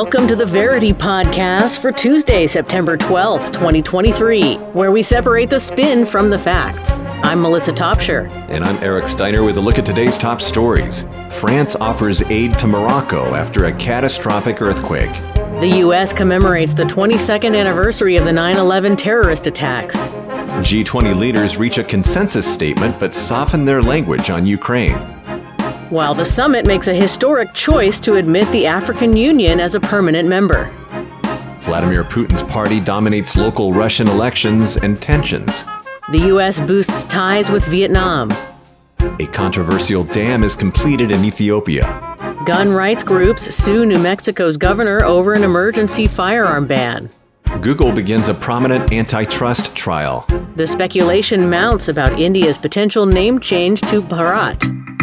Welcome to the Verity Podcast for Tuesday, September 12th, 2023, where we separate the spin from the facts. I'm Melissa Topshire. And I'm Eric Steiner with a look at today's top stories. France offers aid to Morocco after a catastrophic earthquake. The U.S. commemorates the 22nd anniversary of the 9 11 terrorist attacks. G20 leaders reach a consensus statement but soften their language on Ukraine while the summit makes a historic choice to admit the African Union as a permanent member. Vladimir Putin's party dominates local Russian elections and tensions. The U.S. boosts ties with Vietnam. A controversial dam is completed in Ethiopia. Gun rights groups sue New Mexico's governor over an emergency firearm ban. Google begins a prominent antitrust trial. The speculation mounts about India's potential name change to Bharat.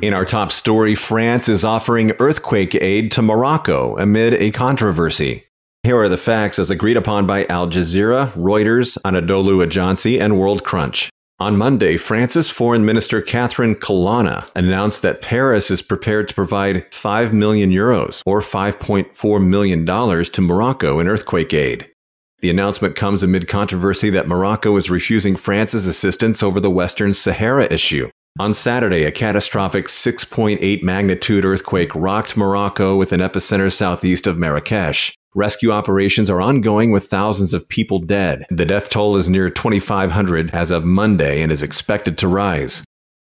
In our top story, France is offering earthquake aid to Morocco amid a controversy. Here are the facts as agreed upon by Al Jazeera, Reuters, Anadolu Ajansi, and World Crunch. On Monday, France's Foreign Minister Catherine Colonna announced that Paris is prepared to provide 5 million euros or $5.4 million to Morocco in earthquake aid. The announcement comes amid controversy that Morocco is refusing France's assistance over the Western Sahara issue. On Saturday, a catastrophic 6.8 magnitude earthquake rocked Morocco with an epicenter southeast of Marrakesh. Rescue operations are ongoing with thousands of people dead. The death toll is near 2,500 as of Monday and is expected to rise.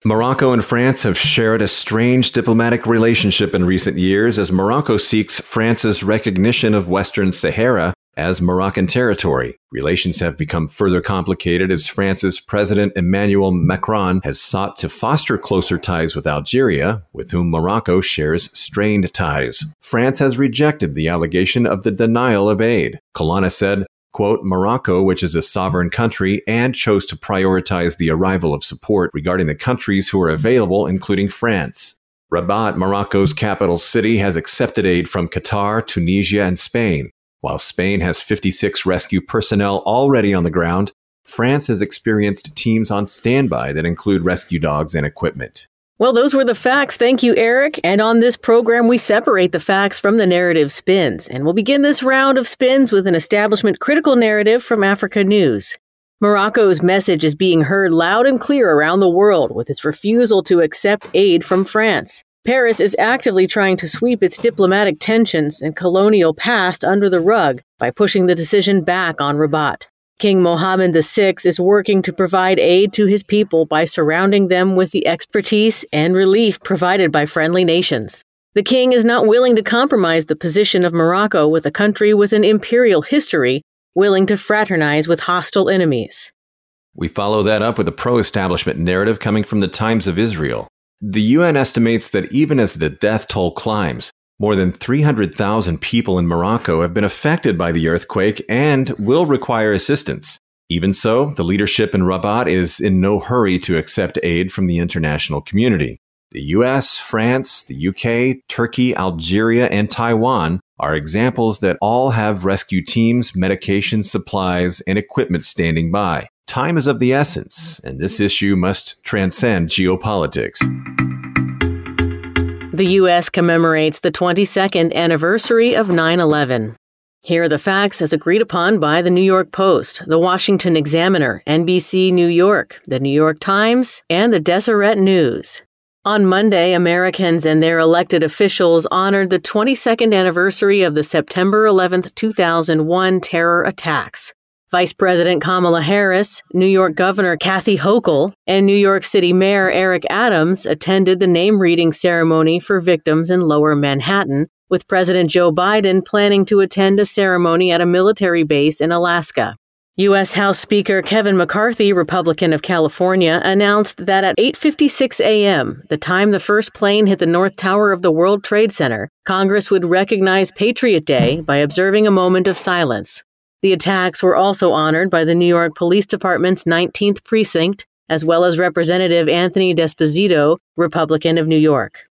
Morocco and France have shared a strange diplomatic relationship in recent years as Morocco seeks France's recognition of Western Sahara as Moroccan territory. Relations have become further complicated as France's President Emmanuel Macron has sought to foster closer ties with Algeria, with whom Morocco shares strained ties. France has rejected the allegation of the denial of aid. Colonna said, quote, Morocco, which is a sovereign country and chose to prioritize the arrival of support regarding the countries who are available, including France. Rabat, Morocco's capital city, has accepted aid from Qatar, Tunisia, and Spain. While Spain has 56 rescue personnel already on the ground, France has experienced teams on standby that include rescue dogs and equipment. Well, those were the facts. Thank you, Eric. And on this program, we separate the facts from the narrative spins. And we'll begin this round of spins with an establishment critical narrative from Africa News. Morocco's message is being heard loud and clear around the world with its refusal to accept aid from France. Paris is actively trying to sweep its diplomatic tensions and colonial past under the rug by pushing the decision back on Rabat. King Mohammed VI is working to provide aid to his people by surrounding them with the expertise and relief provided by friendly nations. The king is not willing to compromise the position of Morocco with a country with an imperial history, willing to fraternize with hostile enemies. We follow that up with a pro establishment narrative coming from the Times of Israel. The UN estimates that even as the death toll climbs, more than 300,000 people in Morocco have been affected by the earthquake and will require assistance. Even so, the leadership in Rabat is in no hurry to accept aid from the international community. The US, France, the UK, Turkey, Algeria, and Taiwan are examples that all have rescue teams, medication supplies, and equipment standing by. Time is of the essence, and this issue must transcend geopolitics. The U.S. commemorates the 22nd anniversary of 9 11. Here are the facts as agreed upon by the New York Post, the Washington Examiner, NBC New York, the New York Times, and the Deseret News. On Monday, Americans and their elected officials honored the 22nd anniversary of the September 11, 2001 terror attacks. Vice President Kamala Harris, New York Governor Kathy Hochul, and New York City Mayor Eric Adams attended the name reading ceremony for victims in lower Manhattan, with President Joe Biden planning to attend a ceremony at a military base in Alaska. U.S. House Speaker Kevin McCarthy, Republican of California, announced that at 8:56 a.m., the time the first plane hit the North Tower of the World Trade Center, Congress would recognize Patriot Day by observing a moment of silence. The attacks were also honored by the New York Police Department's 19th Precinct, as well as Representative Anthony D'Esposito, Republican of New York.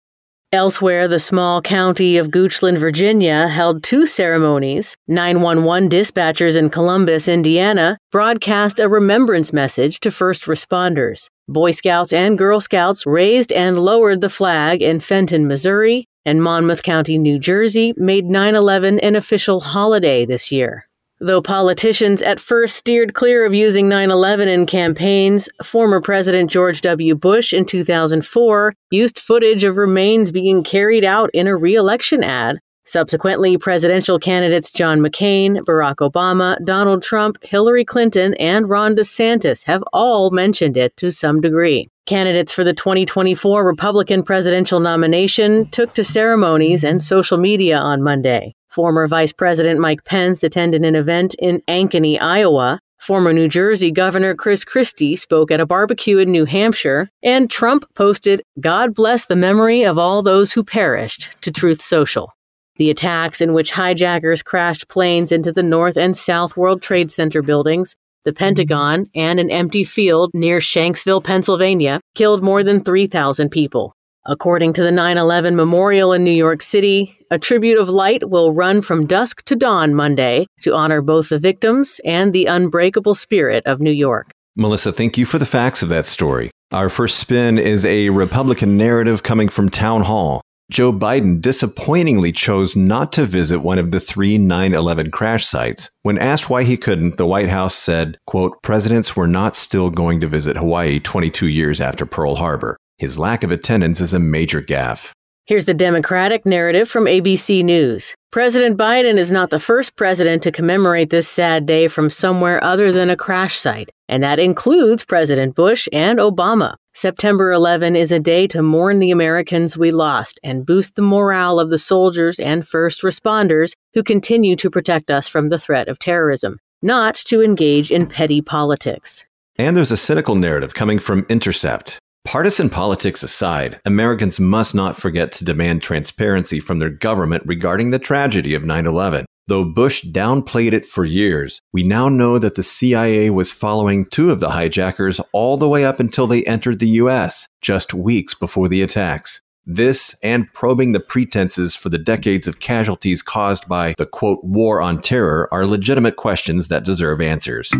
Elsewhere, the small county of Goochland, Virginia held two ceremonies. 911 dispatchers in Columbus, Indiana broadcast a remembrance message to first responders. Boy Scouts and Girl Scouts raised and lowered the flag in Fenton, Missouri, and Monmouth County, New Jersey made 9 11 an official holiday this year. Though politicians at first steered clear of using 9 11 in campaigns, former President George W. Bush in 2004 used footage of remains being carried out in a re election ad. Subsequently, presidential candidates John McCain, Barack Obama, Donald Trump, Hillary Clinton, and Ron DeSantis have all mentioned it to some degree. Candidates for the 2024 Republican presidential nomination took to ceremonies and social media on Monday. Former Vice President Mike Pence attended an event in Ankeny, Iowa. Former New Jersey Governor Chris Christie spoke at a barbecue in New Hampshire, and Trump posted, God bless the memory of all those who perished, to Truth Social. The attacks, in which hijackers crashed planes into the North and South World Trade Center buildings, the Pentagon, and an empty field near Shanksville, Pennsylvania, killed more than 3,000 people. According to the 9 11 memorial in New York City, a tribute of light will run from dusk to dawn Monday to honor both the victims and the unbreakable spirit of New York. Melissa, thank you for the facts of that story. Our first spin is a Republican narrative coming from Town Hall. Joe Biden disappointingly chose not to visit one of the three 9-11 crash sites. When asked why he couldn't, the White House said, quote, presidents were not still going to visit Hawaii 22 years after Pearl Harbor. His lack of attendance is a major gaffe. Here's the Democratic narrative from ABC News. President Biden is not the first president to commemorate this sad day from somewhere other than a crash site, and that includes President Bush and Obama. September 11 is a day to mourn the Americans we lost and boost the morale of the soldiers and first responders who continue to protect us from the threat of terrorism, not to engage in petty politics. And there's a cynical narrative coming from Intercept. Partisan politics aside, Americans must not forget to demand transparency from their government regarding the tragedy of 9 11. Though Bush downplayed it for years, we now know that the CIA was following two of the hijackers all the way up until they entered the U.S., just weeks before the attacks. This and probing the pretenses for the decades of casualties caused by the quote war on terror are legitimate questions that deserve answers.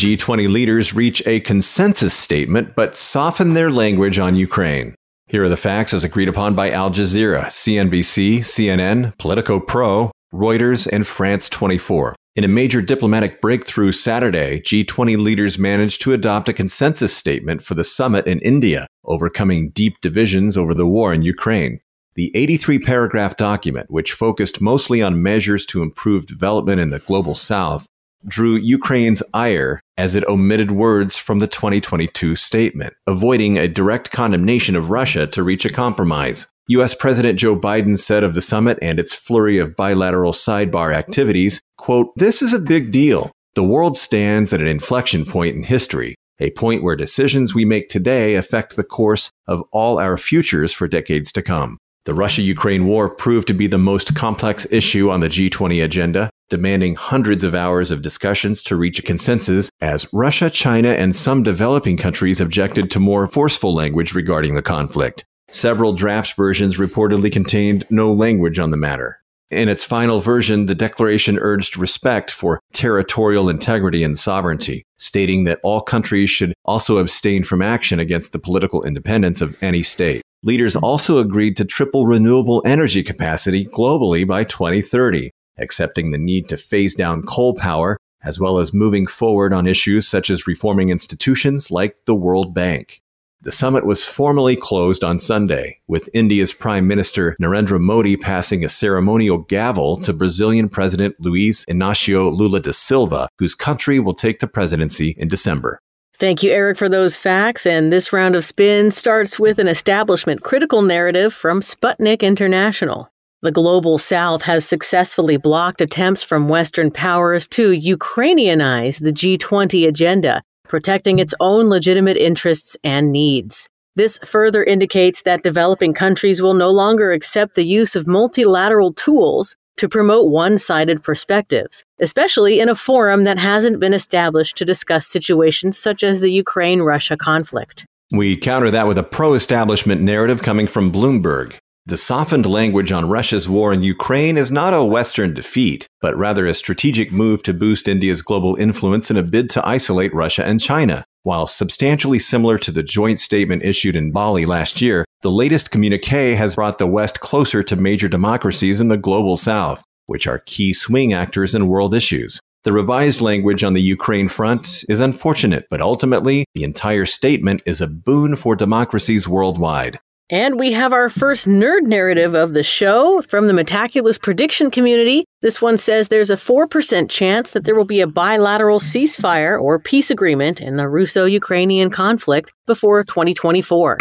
G20 leaders reach a consensus statement but soften their language on Ukraine. Here are the facts as agreed upon by Al Jazeera, CNBC, CNN, Politico Pro, Reuters, and France 24. In a major diplomatic breakthrough Saturday, G20 leaders managed to adopt a consensus statement for the summit in India, overcoming deep divisions over the war in Ukraine. The 83 paragraph document, which focused mostly on measures to improve development in the global south, drew Ukraine's ire as it omitted words from the 2022 statement, avoiding a direct condemnation of Russia to reach a compromise. US President Joe Biden said of the summit and its flurry of bilateral sidebar activities, quote, "This is a big deal. The world stands at an inflection point in history, a point where decisions we make today affect the course of all our futures for decades to come. The Russia Ukraine war proved to be the most complex issue on the G20 agenda, demanding hundreds of hours of discussions to reach a consensus, as Russia, China, and some developing countries objected to more forceful language regarding the conflict. Several draft versions reportedly contained no language on the matter. In its final version, the declaration urged respect for territorial integrity and sovereignty, stating that all countries should also abstain from action against the political independence of any state. Leaders also agreed to triple renewable energy capacity globally by 2030, accepting the need to phase down coal power, as well as moving forward on issues such as reforming institutions like the World Bank. The summit was formally closed on Sunday, with India's Prime Minister Narendra Modi passing a ceremonial gavel to Brazilian President Luiz Inácio Lula da Silva, whose country will take the presidency in December. Thank you, Eric, for those facts. And this round of spin starts with an establishment critical narrative from Sputnik International. The global south has successfully blocked attempts from Western powers to Ukrainianize the G20 agenda, protecting its own legitimate interests and needs. This further indicates that developing countries will no longer accept the use of multilateral tools to promote one sided perspectives, especially in a forum that hasn't been established to discuss situations such as the Ukraine Russia conflict. We counter that with a pro establishment narrative coming from Bloomberg. The softened language on Russia's war in Ukraine is not a Western defeat, but rather a strategic move to boost India's global influence in a bid to isolate Russia and China. While substantially similar to the joint statement issued in Bali last year, The latest communique has brought the West closer to major democracies in the global South, which are key swing actors in world issues. The revised language on the Ukraine front is unfortunate, but ultimately, the entire statement is a boon for democracies worldwide. And we have our first nerd narrative of the show from the Metaculus prediction community. This one says there's a 4% chance that there will be a bilateral ceasefire or peace agreement in the Russo Ukrainian conflict before 2024.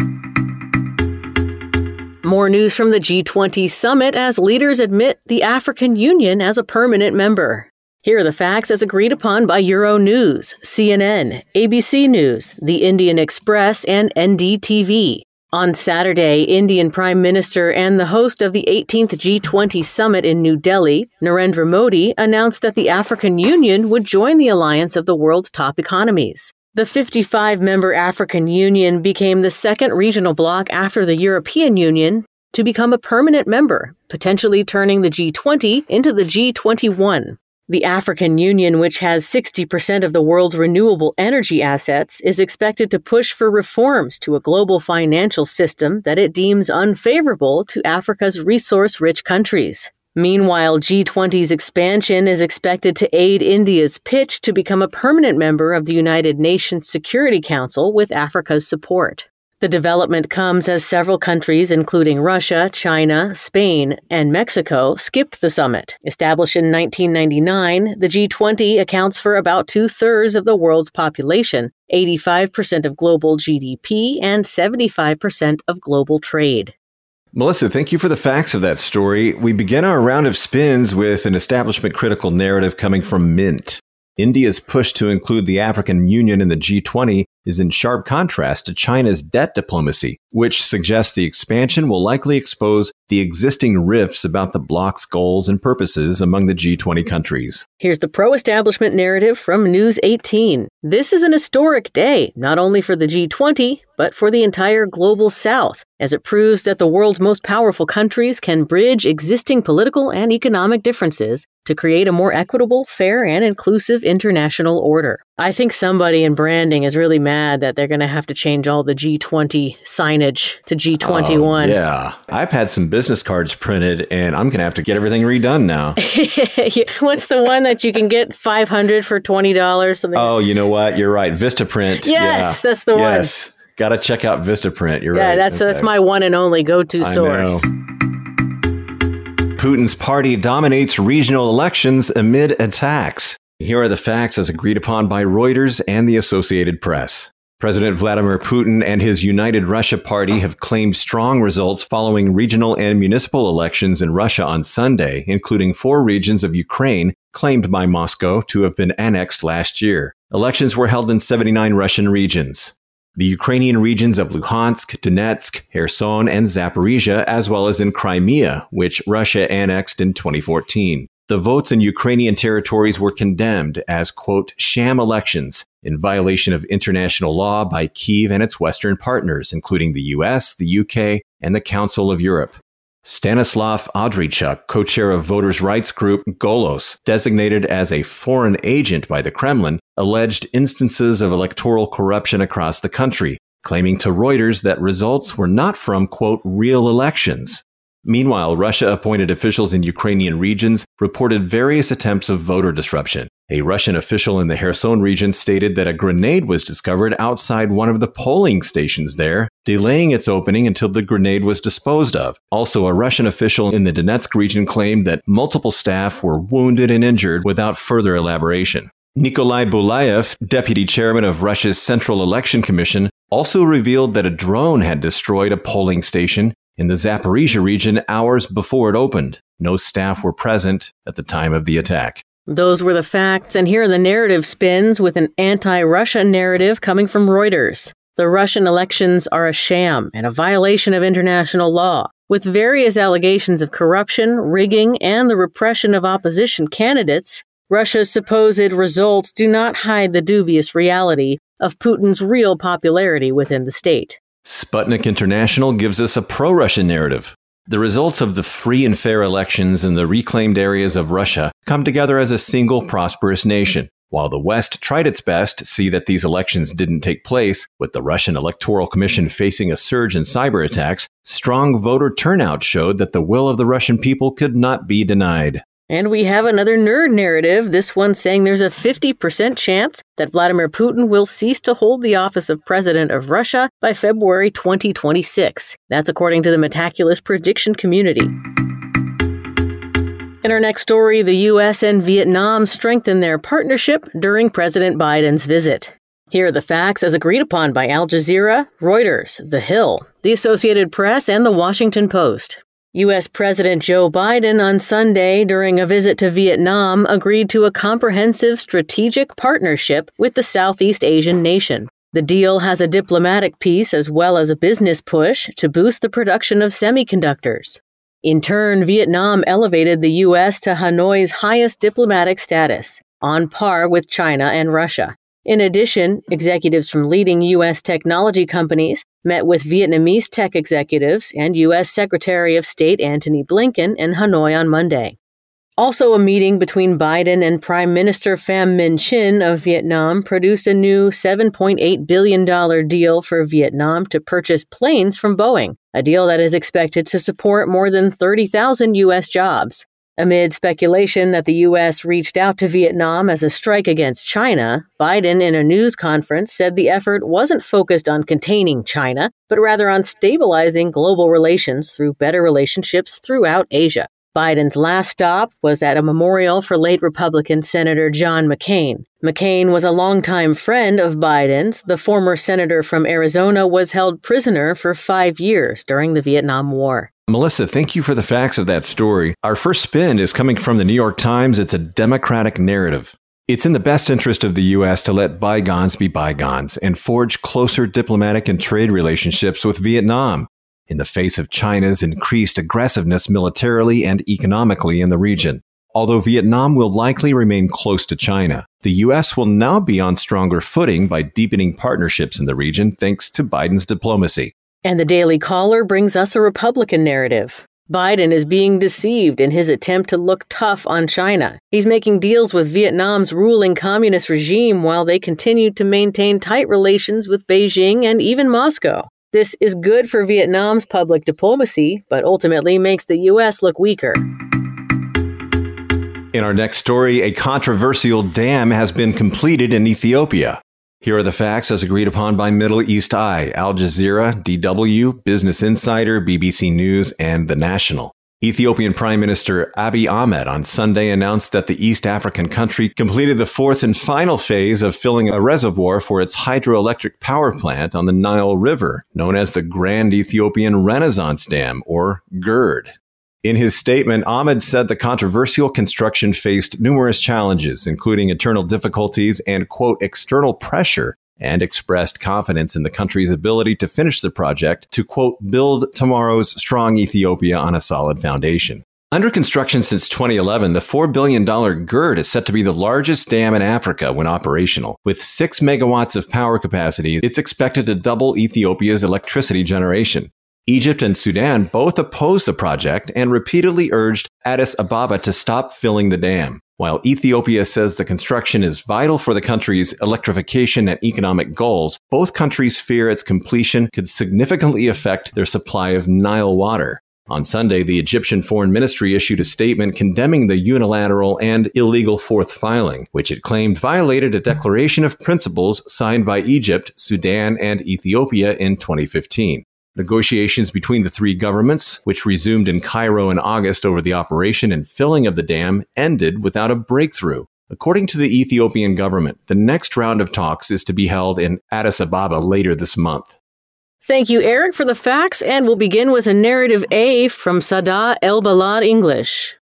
More news from the G20 summit as leaders admit the African Union as a permanent member. Here are the facts as agreed upon by Euronews, CNN, ABC News, The Indian Express, and NDTV. On Saturday, Indian Prime Minister and the host of the 18th G20 summit in New Delhi, Narendra Modi, announced that the African Union would join the alliance of the world's top economies. The 55 member African Union became the second regional bloc after the European Union to become a permanent member, potentially turning the G20 into the G21. The African Union, which has 60% of the world's renewable energy assets, is expected to push for reforms to a global financial system that it deems unfavorable to Africa's resource rich countries. Meanwhile, G20's expansion is expected to aid India's pitch to become a permanent member of the United Nations Security Council with Africa's support. The development comes as several countries, including Russia, China, Spain, and Mexico, skipped the summit. Established in 1999, the G20 accounts for about two thirds of the world's population, 85% of global GDP, and 75% of global trade. Melissa, thank you for the facts of that story. We begin our round of spins with an establishment critical narrative coming from Mint. India's push to include the African Union in the G20 is in sharp contrast to China's debt diplomacy, which suggests the expansion will likely expose the existing rifts about the bloc's goals and purposes among the G20 countries. Here's the pro establishment narrative from News 18. This is an historic day, not only for the G20, but for the entire global South, as it proves that the world's most powerful countries can bridge existing political and economic differences to create a more equitable, fair, and inclusive international order. I think somebody in branding is really mad that they're going to have to change all the G20 signage to G21. Oh, yeah. I've had some business cards printed and I'm going to have to get everything redone now. What's the one that you can get 500 for $20 something? Oh, you know what? You're right. Vistaprint. Yes, yeah. that's the one. Yes. Got to check out Vistaprint. You're yeah, right. Yeah, that's okay. that's my one and only go-to source. Putin's party dominates regional elections amid attacks. Here are the facts as agreed upon by Reuters and the Associated Press. President Vladimir Putin and his United Russia Party have claimed strong results following regional and municipal elections in Russia on Sunday, including four regions of Ukraine claimed by Moscow to have been annexed last year. Elections were held in 79 Russian regions the Ukrainian regions of Luhansk, Donetsk, Kherson, and Zaporizhia, as well as in Crimea, which Russia annexed in 2014. The votes in Ukrainian territories were condemned as, quote, sham elections in violation of international law by Kiev and its Western partners, including the US, the UK, and the Council of Europe. Stanislav Andreychuk, co-chair of voters' rights group Golos, designated as a foreign agent by the Kremlin, alleged instances of electoral corruption across the country, claiming to Reuters that results were not from, quote, real elections. Meanwhile, Russia appointed officials in Ukrainian regions reported various attempts of voter disruption. A Russian official in the Kherson region stated that a grenade was discovered outside one of the polling stations there, delaying its opening until the grenade was disposed of. Also, a Russian official in the Donetsk region claimed that multiple staff were wounded and injured without further elaboration. Nikolai Bulayev, deputy chairman of Russia's Central Election Commission, also revealed that a drone had destroyed a polling station in the Zaporizhia region hours before it opened. No staff were present at the time of the attack. Those were the facts, and here the narrative spins with an anti Russia narrative coming from Reuters. The Russian elections are a sham and a violation of international law, with various allegations of corruption, rigging, and the repression of opposition candidates. Russia's supposed results do not hide the dubious reality of Putin's real popularity within the state. Sputnik International gives us a pro Russian narrative. The results of the free and fair elections in the reclaimed areas of Russia come together as a single prosperous nation. While the West tried its best to see that these elections didn't take place, with the Russian Electoral Commission facing a surge in cyber attacks, strong voter turnout showed that the will of the Russian people could not be denied. And we have another nerd narrative, this one saying there's a 50% chance that Vladimir Putin will cease to hold the office of president of Russia by February 2026. That's according to the Metaculus prediction community. In our next story, the U.S. and Vietnam strengthen their partnership during President Biden's visit. Here are the facts as agreed upon by Al Jazeera, Reuters, The Hill, the Associated Press, and The Washington Post. U.S. President Joe Biden on Sunday, during a visit to Vietnam, agreed to a comprehensive strategic partnership with the Southeast Asian nation. The deal has a diplomatic piece as well as a business push to boost the production of semiconductors. In turn, Vietnam elevated the U.S. to Hanoi's highest diplomatic status, on par with China and Russia. In addition, executives from leading U.S. technology companies met with Vietnamese tech executives and U.S. Secretary of State Antony Blinken in Hanoi on Monday. Also, a meeting between Biden and Prime Minister Pham Minh Chinh of Vietnam produced a new $7.8 billion deal for Vietnam to purchase planes from Boeing, a deal that is expected to support more than 30,000 U.S. jobs. Amid speculation that the U.S. reached out to Vietnam as a strike against China, Biden, in a news conference, said the effort wasn't focused on containing China, but rather on stabilizing global relations through better relationships throughout Asia. Biden's last stop was at a memorial for late Republican Senator John McCain. McCain was a longtime friend of Biden's. The former senator from Arizona was held prisoner for five years during the Vietnam War. Melissa, thank you for the facts of that story. Our first spin is coming from the New York Times. It's a democratic narrative. It's in the best interest of the U.S. to let bygones be bygones and forge closer diplomatic and trade relationships with Vietnam in the face of China's increased aggressiveness militarily and economically in the region. Although Vietnam will likely remain close to China, the U.S. will now be on stronger footing by deepening partnerships in the region thanks to Biden's diplomacy. And the Daily Caller brings us a Republican narrative. Biden is being deceived in his attempt to look tough on China. He's making deals with Vietnam's ruling communist regime while they continue to maintain tight relations with Beijing and even Moscow. This is good for Vietnam's public diplomacy, but ultimately makes the U.S. look weaker. In our next story, a controversial dam has been completed in Ethiopia. Here are the facts as agreed upon by Middle East Eye, Al Jazeera, DW, Business Insider, BBC News, and The National. Ethiopian Prime Minister Abiy Ahmed on Sunday announced that the East African country completed the fourth and final phase of filling a reservoir for its hydroelectric power plant on the Nile River, known as the Grand Ethiopian Renaissance Dam, or GERD. In his statement, Ahmed said the controversial construction faced numerous challenges, including internal difficulties and, quote, external pressure and expressed confidence in the country's ability to finish the project to, quote, build tomorrow's strong Ethiopia on a solid foundation. Under construction since 2011, the $4 billion GERD is set to be the largest dam in Africa when operational. With 6 megawatts of power capacity, it's expected to double Ethiopia's electricity generation. Egypt and Sudan both opposed the project and repeatedly urged Addis Ababa to stop filling the dam. While Ethiopia says the construction is vital for the country's electrification and economic goals, both countries fear its completion could significantly affect their supply of Nile water. On Sunday, the Egyptian Foreign Ministry issued a statement condemning the unilateral and illegal fourth filing, which it claimed violated a declaration of principles signed by Egypt, Sudan, and Ethiopia in 2015. Negotiations between the three governments, which resumed in Cairo in August over the operation and filling of the dam, ended without a breakthrough. According to the Ethiopian government, the next round of talks is to be held in Addis Ababa later this month. Thank you, Eric, for the facts, and we'll begin with a narrative A from Sada El Balad English.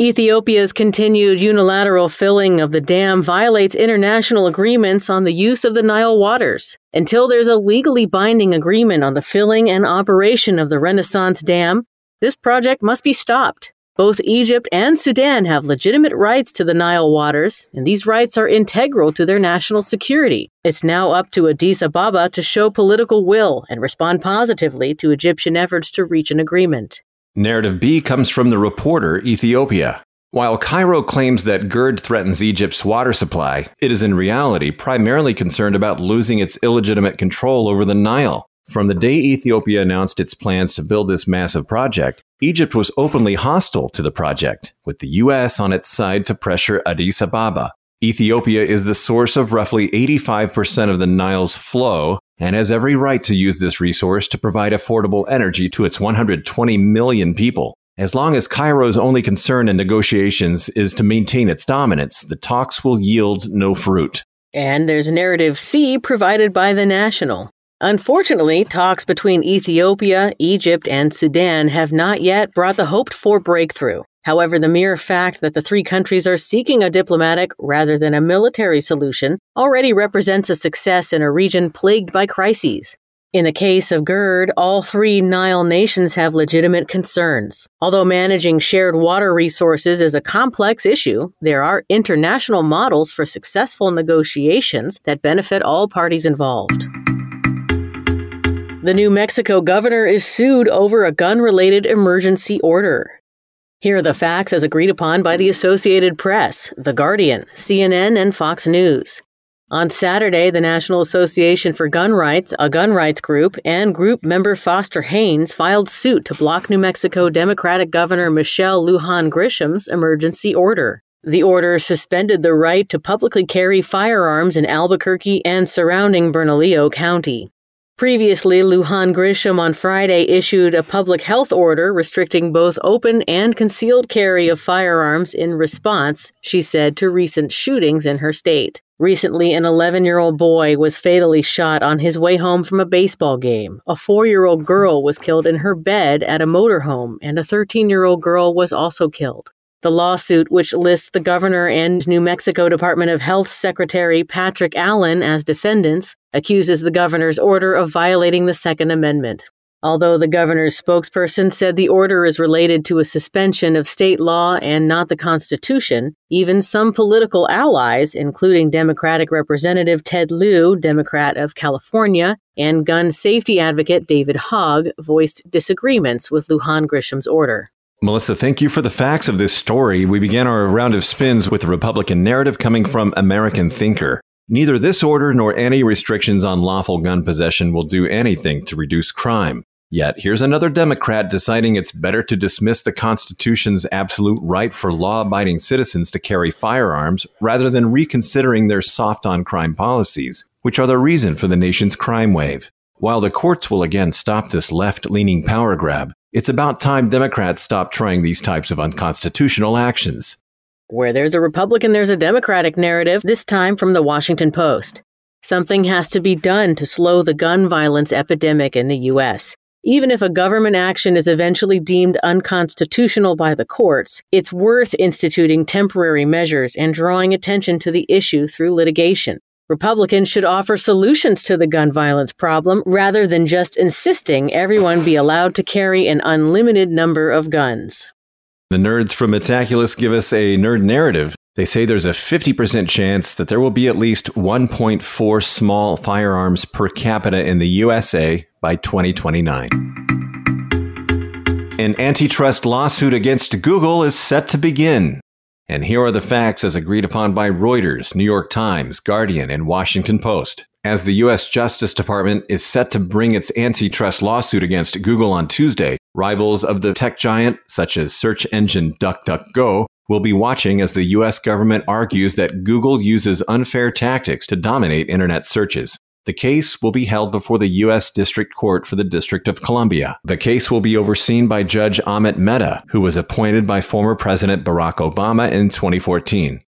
Ethiopia's continued unilateral filling of the dam violates international agreements on the use of the Nile waters. Until there's a legally binding agreement on the filling and operation of the Renaissance Dam, this project must be stopped. Both Egypt and Sudan have legitimate rights to the Nile waters, and these rights are integral to their national security. It's now up to Addis Ababa to show political will and respond positively to Egyptian efforts to reach an agreement. Narrative B comes from the reporter Ethiopia. While Cairo claims that GERD threatens Egypt's water supply, it is in reality primarily concerned about losing its illegitimate control over the Nile. From the day Ethiopia announced its plans to build this massive project, Egypt was openly hostile to the project, with the U.S. on its side to pressure Addis Ababa. Ethiopia is the source of roughly 85% of the Nile's flow and has every right to use this resource to provide affordable energy to its 120 million people. As long as Cairo's only concern in negotiations is to maintain its dominance, the talks will yield no fruit. And there's narrative C provided by the National. Unfortunately, talks between Ethiopia, Egypt, and Sudan have not yet brought the hoped for breakthrough. However, the mere fact that the three countries are seeking a diplomatic rather than a military solution already represents a success in a region plagued by crises. In the case of GERD, all three Nile nations have legitimate concerns. Although managing shared water resources is a complex issue, there are international models for successful negotiations that benefit all parties involved. The New Mexico governor is sued over a gun related emergency order. Here are the facts as agreed upon by the Associated Press, The Guardian, CNN, and Fox News. On Saturday, the National Association for Gun Rights, a gun rights group, and group member Foster Haynes filed suit to block New Mexico Democratic Governor Michelle Lujan Grisham's emergency order. The order suspended the right to publicly carry firearms in Albuquerque and surrounding Bernalillo County. Previously, Lujan Grisham on Friday issued a public health order restricting both open and concealed carry of firearms in response, she said, to recent shootings in her state. Recently, an 11 year old boy was fatally shot on his way home from a baseball game. A four year old girl was killed in her bed at a motorhome, and a 13 year old girl was also killed. The lawsuit, which lists the governor and New Mexico Department of Health Secretary Patrick Allen as defendants, accuses the governor's order of violating the Second Amendment. Although the governor's spokesperson said the order is related to a suspension of state law and not the Constitution, even some political allies, including Democratic Representative Ted Lieu, Democrat of California, and gun safety advocate David Hogg, voiced disagreements with Lujan Grisham's order. Melissa, thank you for the facts of this story. We began our round of spins with the Republican narrative coming from American Thinker. Neither this order nor any restrictions on lawful gun possession will do anything to reduce crime. Yet, here's another Democrat deciding it's better to dismiss the Constitution's absolute right for law abiding citizens to carry firearms rather than reconsidering their soft on crime policies, which are the reason for the nation's crime wave. While the courts will again stop this left leaning power grab, it's about time Democrats stop trying these types of unconstitutional actions. Where there's a Republican, there's a Democratic narrative, this time from the Washington Post. Something has to be done to slow the gun violence epidemic in the U.S. Even if a government action is eventually deemed unconstitutional by the courts, it's worth instituting temporary measures and drawing attention to the issue through litigation. Republicans should offer solutions to the gun violence problem rather than just insisting everyone be allowed to carry an unlimited number of guns. The nerds from Metaculus give us a nerd narrative. They say there's a 50% chance that there will be at least 1.4 small firearms per capita in the USA by 2029. An antitrust lawsuit against Google is set to begin. And here are the facts as agreed upon by Reuters, New York Times, Guardian, and Washington Post. As the U.S. Justice Department is set to bring its antitrust lawsuit against Google on Tuesday, rivals of the tech giant, such as search engine DuckDuckGo, will be watching as the U.S. government argues that Google uses unfair tactics to dominate internet searches. The case will be held before the U.S. District Court for the District of Columbia. The case will be overseen by Judge Amit Mehta, who was appointed by former President Barack Obama in 2014.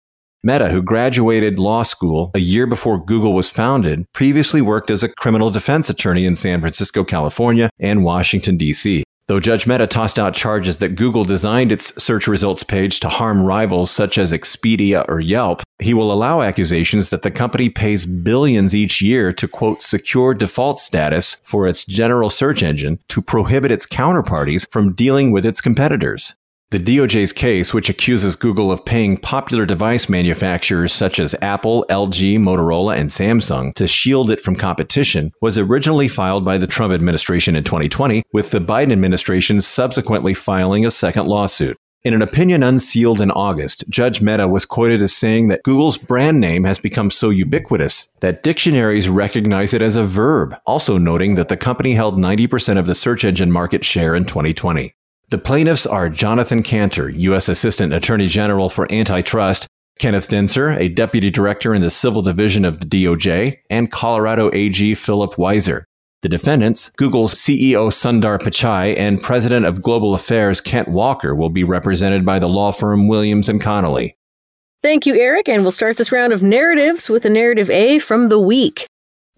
Mehta, who graduated law school a year before Google was founded, previously worked as a criminal defense attorney in San Francisco, California, and Washington, D.C. Though Judge Mehta tossed out charges that Google designed its search results page to harm rivals such as Expedia or Yelp, he will allow accusations that the company pays billions each year to quote secure default status for its general search engine to prohibit its counterparties from dealing with its competitors. The DOJ's case, which accuses Google of paying popular device manufacturers such as Apple, LG, Motorola, and Samsung to shield it from competition, was originally filed by the Trump administration in 2020, with the Biden administration subsequently filing a second lawsuit. In an opinion unsealed in August, Judge Mehta was quoted as saying that Google's brand name has become so ubiquitous that dictionaries recognize it as a verb, also noting that the company held 90% of the search engine market share in 2020. The plaintiffs are Jonathan Kanter, U.S. Assistant Attorney General for Antitrust, Kenneth Dintzer, a Deputy Director in the Civil Division of the DOJ, and Colorado AG Philip Weiser. The defendants, Google's CEO Sundar Pichai and President of Global Affairs Kent Walker, will be represented by the law firm Williams and Connolly. Thank you, Eric, and we'll start this round of narratives with a narrative A from the week.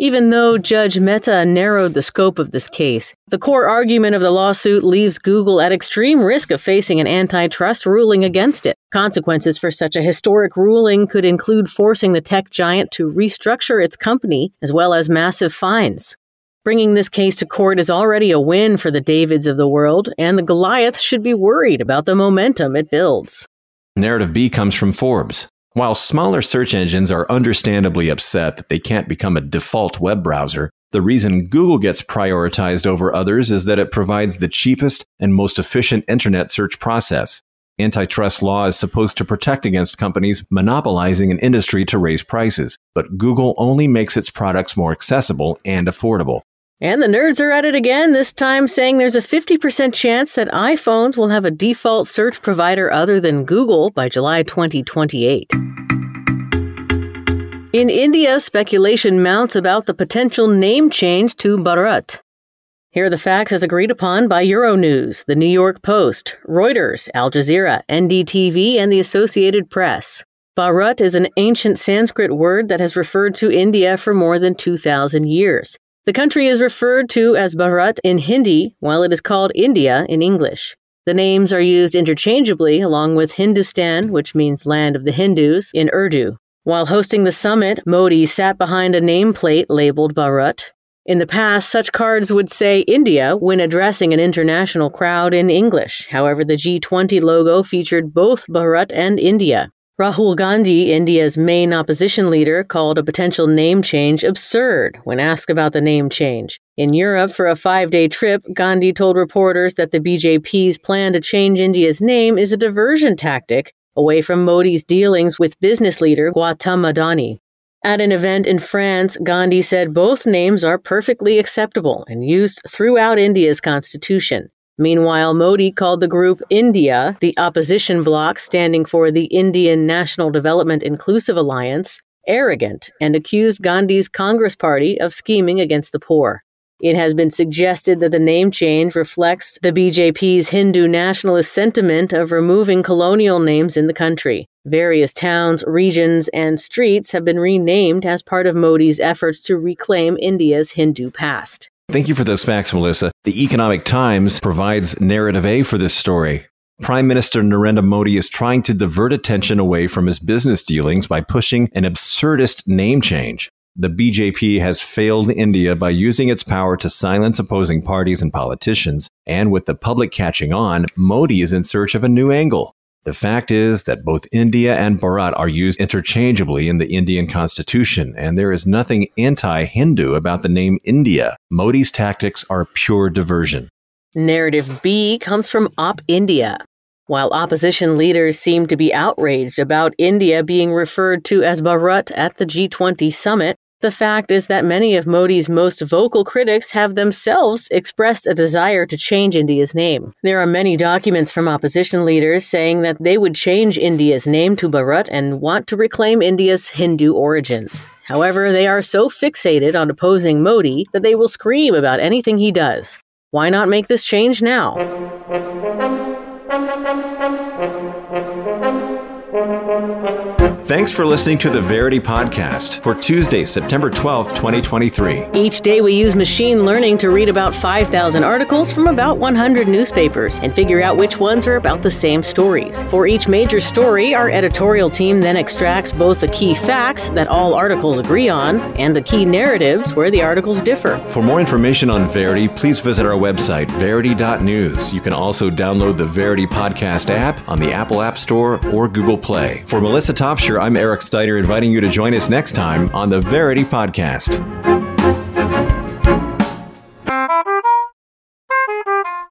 Even though Judge Mehta narrowed the scope of this case, the core argument of the lawsuit leaves Google at extreme risk of facing an antitrust ruling against it. Consequences for such a historic ruling could include forcing the tech giant to restructure its company, as well as massive fines. Bringing this case to court is already a win for the Davids of the world, and the Goliaths should be worried about the momentum it builds. Narrative B comes from Forbes. While smaller search engines are understandably upset that they can't become a default web browser, the reason Google gets prioritized over others is that it provides the cheapest and most efficient internet search process. Antitrust law is supposed to protect against companies monopolizing an industry to raise prices, but Google only makes its products more accessible and affordable. And the nerds are at it again, this time saying there's a 50% chance that iPhones will have a default search provider other than Google by July 2028. In India, speculation mounts about the potential name change to Bharat. Here are the facts as agreed upon by Euronews, the New York Post, Reuters, Al Jazeera, NDTV, and the Associated Press. Bharat is an ancient Sanskrit word that has referred to India for more than 2,000 years. The country is referred to as Bharat in Hindi, while it is called India in English. The names are used interchangeably along with Hindustan, which means land of the Hindus, in Urdu. While hosting the summit, Modi sat behind a nameplate labeled Bharat. In the past, such cards would say India when addressing an international crowd in English. However, the G20 logo featured both Bharat and India. Rahul Gandhi, India's main opposition leader, called a potential name change absurd when asked about the name change. In Europe, for a five day trip, Gandhi told reporters that the BJP's plan to change India's name is a diversion tactic away from Modi's dealings with business leader Gautam Adani. At an event in France, Gandhi said both names are perfectly acceptable and used throughout India's constitution. Meanwhile, Modi called the group India, the opposition bloc standing for the Indian National Development Inclusive Alliance, arrogant and accused Gandhi's Congress Party of scheming against the poor. It has been suggested that the name change reflects the BJP's Hindu nationalist sentiment of removing colonial names in the country. Various towns, regions, and streets have been renamed as part of Modi's efforts to reclaim India's Hindu past. Thank you for those facts, Melissa. The Economic Times provides narrative A for this story. Prime Minister Narendra Modi is trying to divert attention away from his business dealings by pushing an absurdist name change. The BJP has failed India by using its power to silence opposing parties and politicians, and with the public catching on, Modi is in search of a new angle. The fact is that both India and Bharat are used interchangeably in the Indian constitution, and there is nothing anti Hindu about the name India. Modi's tactics are pure diversion. Narrative B comes from Op India. While opposition leaders seem to be outraged about India being referred to as Bharat at the G20 summit, the fact is that many of Modi's most vocal critics have themselves expressed a desire to change India's name. There are many documents from opposition leaders saying that they would change India's name to Bharat and want to reclaim India's Hindu origins. However, they are so fixated on opposing Modi that they will scream about anything he does. Why not make this change now? Thanks for listening to the Verity Podcast for Tuesday, September 12th, 2023. Each day we use machine learning to read about 5,000 articles from about 100 newspapers and figure out which ones are about the same stories. For each major story, our editorial team then extracts both the key facts that all articles agree on and the key narratives where the articles differ. For more information on Verity, please visit our website, verity.news. You can also download the Verity Podcast app on the Apple App Store or Google Play. For Melissa Topshire, I'm Eric Steiner, inviting you to join us next time on the Verity Podcast.